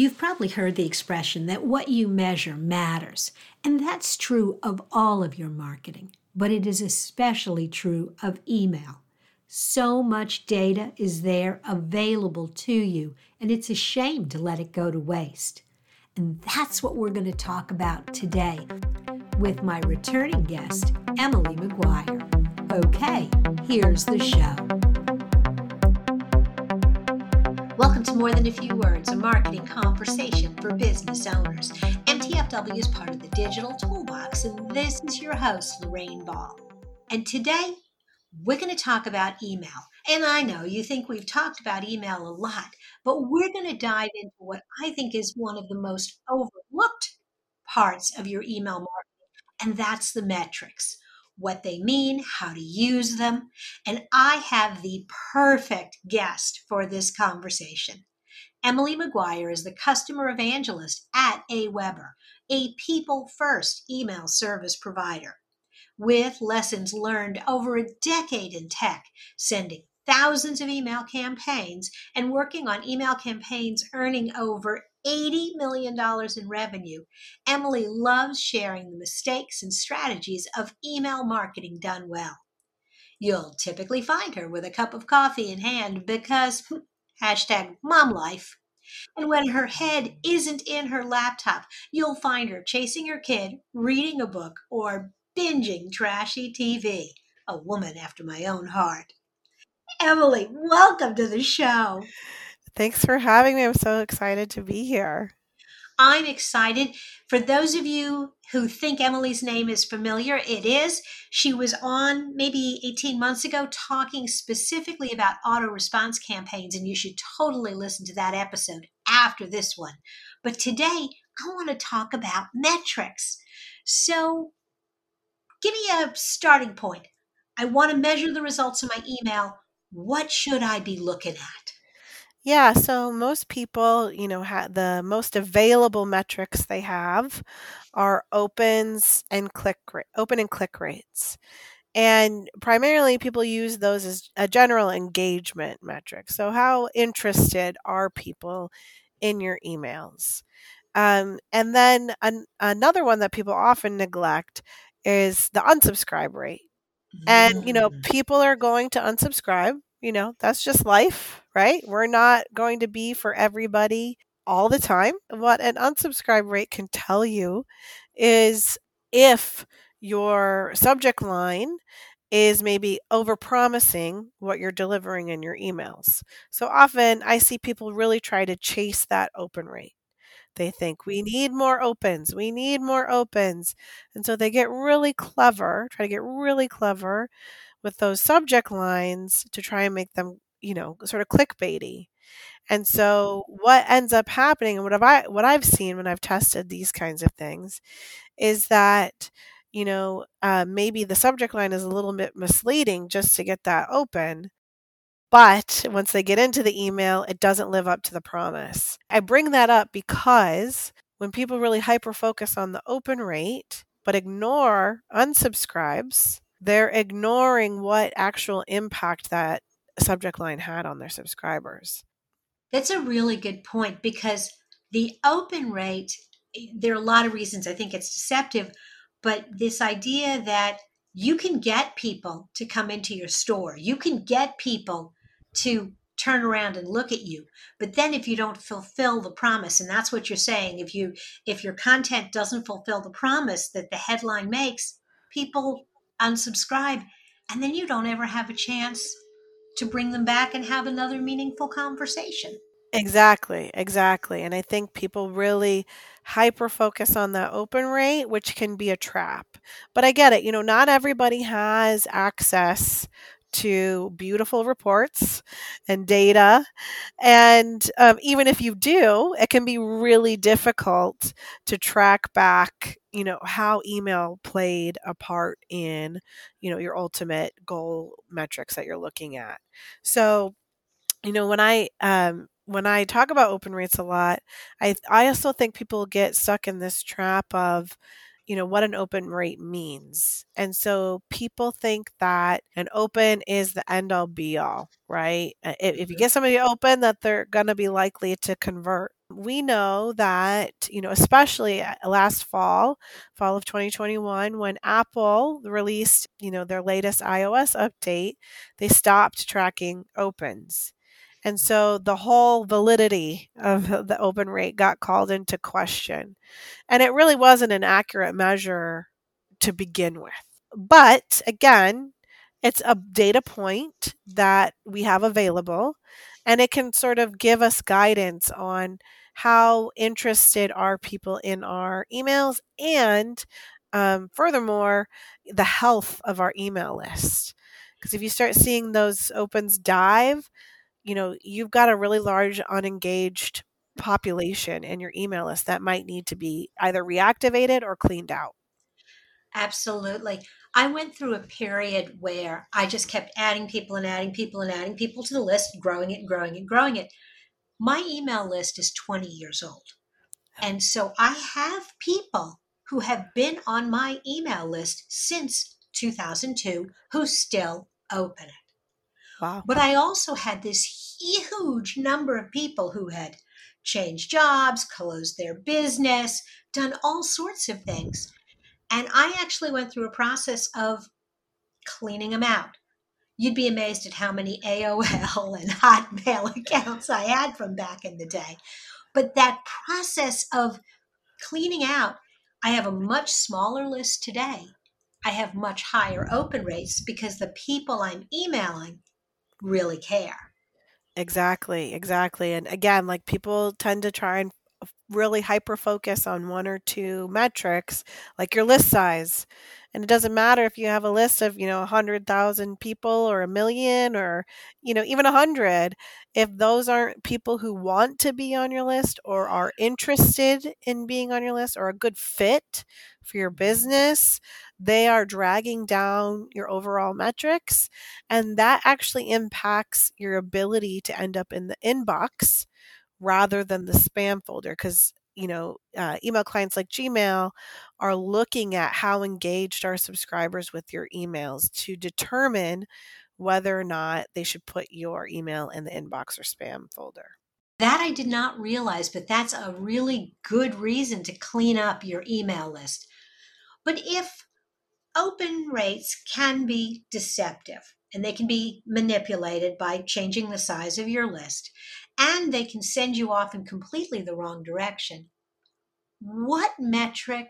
You've probably heard the expression that what you measure matters, and that's true of all of your marketing, but it is especially true of email. So much data is there available to you, and it's a shame to let it go to waste. And that's what we're going to talk about today with my returning guest, Emily McGuire. Okay, here's the show. More Than a Few Words, a marketing conversation for business owners. MTFW is part of the Digital Toolbox, and this is your host, Lorraine Ball. And today, we're going to talk about email. And I know you think we've talked about email a lot, but we're going to dive into what I think is one of the most overlooked parts of your email marketing, and that's the metrics what they mean, how to use them, and I have the perfect guest for this conversation. Emily McGuire is the customer evangelist at AWeber, a people first email service provider. With lessons learned over a decade in tech, sending thousands of email campaigns and working on email campaigns earning over $80 million in revenue, Emily loves sharing the mistakes and strategies of email marketing done well. You'll typically find her with a cup of coffee in hand because hmm, hashtag mom life. And when her head isn't in her laptop, you'll find her chasing her kid, reading a book, or binging trashy TV. A woman after my own heart. Emily, welcome to the show. Thanks for having me. I'm so excited to be here. I'm excited. For those of you who think Emily's name is familiar, it is. She was on maybe 18 months ago talking specifically about auto response campaigns, and you should totally listen to that episode after this one. But today, I want to talk about metrics. So, give me a starting point. I want to measure the results of my email. What should I be looking at? Yeah, so most people, you know, ha- the most available metrics they have are opens and click rate, open and click rates. And primarily people use those as a general engagement metric. So how interested are people in your emails? Um, and then an- another one that people often neglect is the unsubscribe rate. And, you know, mm. people are going to unsubscribe you know, that's just life, right? We're not going to be for everybody all the time. What an unsubscribe rate can tell you is if your subject line is maybe overpromising what you're delivering in your emails. So often I see people really try to chase that open rate. They think we need more opens, we need more opens. And so they get really clever, try to get really clever with those subject lines to try and make them, you know, sort of clickbaity. And so what ends up happening and what have I what I've seen when I've tested these kinds of things is that you know uh, maybe the subject line is a little bit misleading just to get that open but once they get into the email it doesn't live up to the promise i bring that up because when people really hyper focus on the open rate but ignore unsubscribes they're ignoring what actual impact that subject line had on their subscribers. That's a really good point because the open rate, there are a lot of reasons I think it's deceptive, but this idea that you can get people to come into your store, you can get people to turn around and look at you but then if you don't fulfill the promise and that's what you're saying if you if your content doesn't fulfill the promise that the headline makes people unsubscribe, and then you don't ever have a chance to bring them back and have another meaningful conversation. Exactly, exactly. And I think people really hyper focus on the open rate, which can be a trap. But I get it. You know, not everybody has access to beautiful reports and data. And um, even if you do, it can be really difficult to track back, you know, how email played a part in, you know, your ultimate goal metrics that you're looking at. So, you know, when I, um, when I talk about open rates a lot, I I also think people get stuck in this trap of, you know what an open rate means and so people think that an open is the end all be all right if, if you mm-hmm. get somebody open that they're going to be likely to convert we know that, you know, especially uh, last fall, fall of 2021, when Apple released, you know, their latest iOS update, they stopped tracking opens. And so the whole validity of the open rate got called into question. And it really wasn't an accurate measure to begin with. But again, it's a data point that we have available and it can sort of give us guidance on how interested are people in our emails and um, furthermore the health of our email list because if you start seeing those opens dive you know you've got a really large unengaged population in your email list that might need to be either reactivated or cleaned out Absolutely. I went through a period where I just kept adding people and adding people and adding people to the list, growing it, growing it, growing it. My email list is 20 years old. Oh. And so I have people who have been on my email list since 2002 who still open it. Wow But I also had this huge number of people who had changed jobs, closed their business, done all sorts of things. And I actually went through a process of cleaning them out. You'd be amazed at how many AOL and Hotmail accounts I had from back in the day. But that process of cleaning out, I have a much smaller list today. I have much higher open rates because the people I'm emailing really care. exactly exactly and again like people tend to try and really hyper focus on one or two metrics like your list size. And it doesn't matter if you have a list of you know 100000 people or a million or you know even a hundred if those aren't people who want to be on your list or are interested in being on your list or a good fit for your business they are dragging down your overall metrics and that actually impacts your ability to end up in the inbox rather than the spam folder because you know uh, email clients like gmail are looking at how engaged are subscribers with your emails to determine whether or not they should put your email in the inbox or spam folder That I did not realize, but that's a really good reason to clean up your email list. But if open rates can be deceptive and they can be manipulated by changing the size of your list, and they can send you off in completely the wrong direction, what metric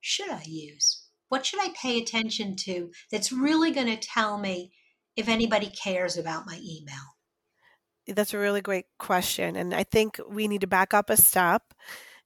should I use? What should I pay attention to that's really going to tell me if anybody cares about my email? that's a really great question and i think we need to back up a step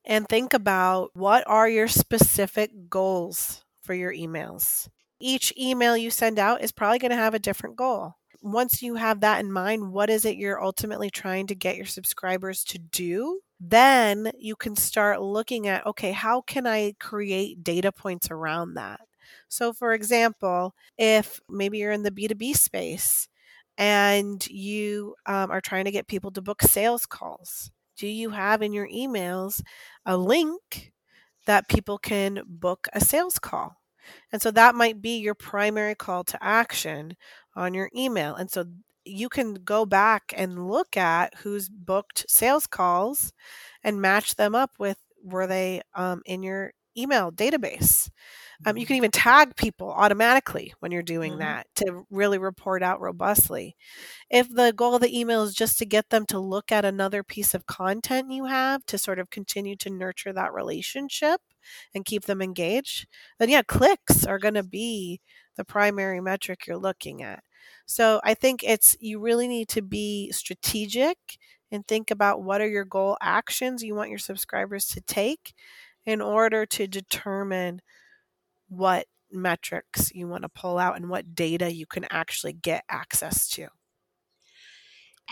and think about what are your specific goals for your emails each email you send out is probably going to have a different goal once you have that in mind, what is it you're ultimately trying to get your subscribers to do? Then you can start looking at, okay, how can I create data points around that? So, for example, if maybe you're in the B2B space and you um, are trying to get people to book sales calls, do you have in your emails a link that people can book a sales call? And so that might be your primary call to action on your email. And so you can go back and look at who's booked sales calls and match them up with were they um, in your email database. Um, you can even tag people automatically when you're doing Mhm. that to really report out robustly. If the goal of the email is just to get them to look at another piece of content you have to sort of continue to nurture that relationship and keep them engaged, then yeah, clicks are going to be the primary metric you're looking at. So I think it's you really need to be strategic and think about what are your goal actions you want your subscribers to take in order to determine what metrics you want to pull out and what data you can actually get access to.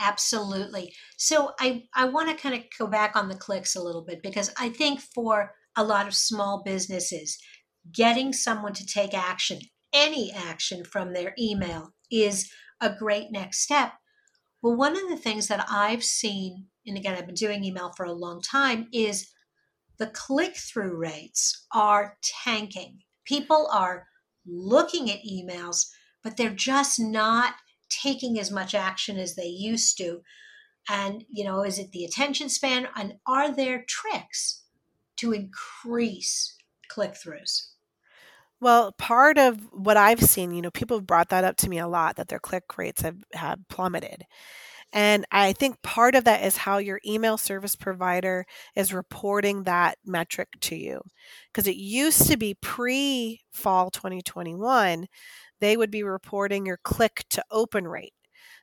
Absolutely. So I, I want to kind of go back on the clicks a little bit because I think for a lot of small businesses, getting someone to take action, any action from their email, is a great next step. Well, one of the things that I've seen, and again, I've been doing email for a long time, is the click through rates are tanking. People are looking at emails, but they're just not taking as much action as they used to. And, you know, is it the attention span? And are there tricks to increase click throughs? Well, part of what I've seen, you know, people have brought that up to me a lot that their click rates have, have plummeted. And I think part of that is how your email service provider is reporting that metric to you. Because it used to be pre fall 2021, they would be reporting your click to open rate.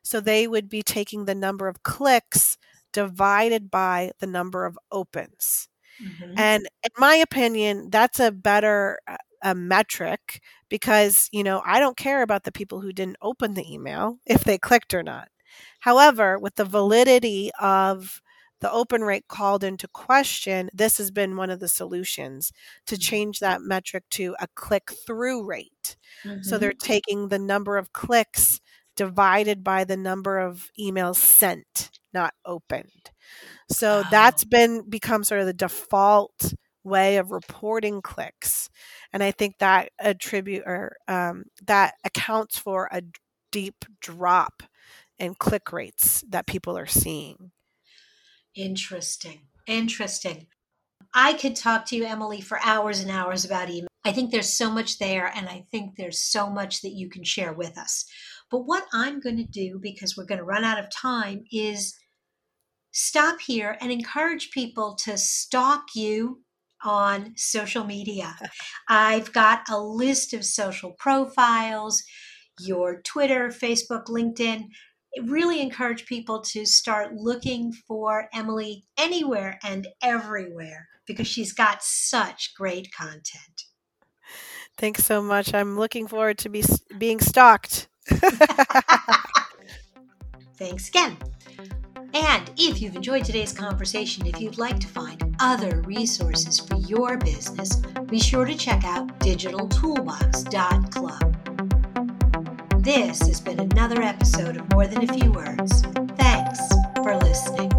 So they would be taking the number of clicks divided by the number of opens. Mm-hmm. And in my opinion, that's a better uh, a metric because, you know, I don't care about the people who didn't open the email if they clicked or not. However, with the validity of the open rate called into question, this has been one of the solutions to mm-hmm. change that metric to a click through rate. Mm-hmm. So they're taking the number of clicks divided by the number of emails sent, not opened. So wow. that's been become sort of the default way of reporting clicks, and I think that attribute or um, that accounts for a deep drop in click rates that people are seeing. Interesting. Interesting. I could talk to you, Emily, for hours and hours about email. I think there's so much there, and I think there's so much that you can share with us. But what I'm going to do, because we're going to run out of time, is stop here and encourage people to stalk you on social media. I've got a list of social profiles, your Twitter, Facebook, LinkedIn. really encourage people to start looking for Emily anywhere and everywhere because she's got such great content. Thanks so much. I'm looking forward to be being stalked. Thanks again. And if you've enjoyed today's conversation, if you'd like to find other resources for your business, be sure to check out digitaltoolbox.club. This has been another episode of More Than a Few Words. Thanks for listening.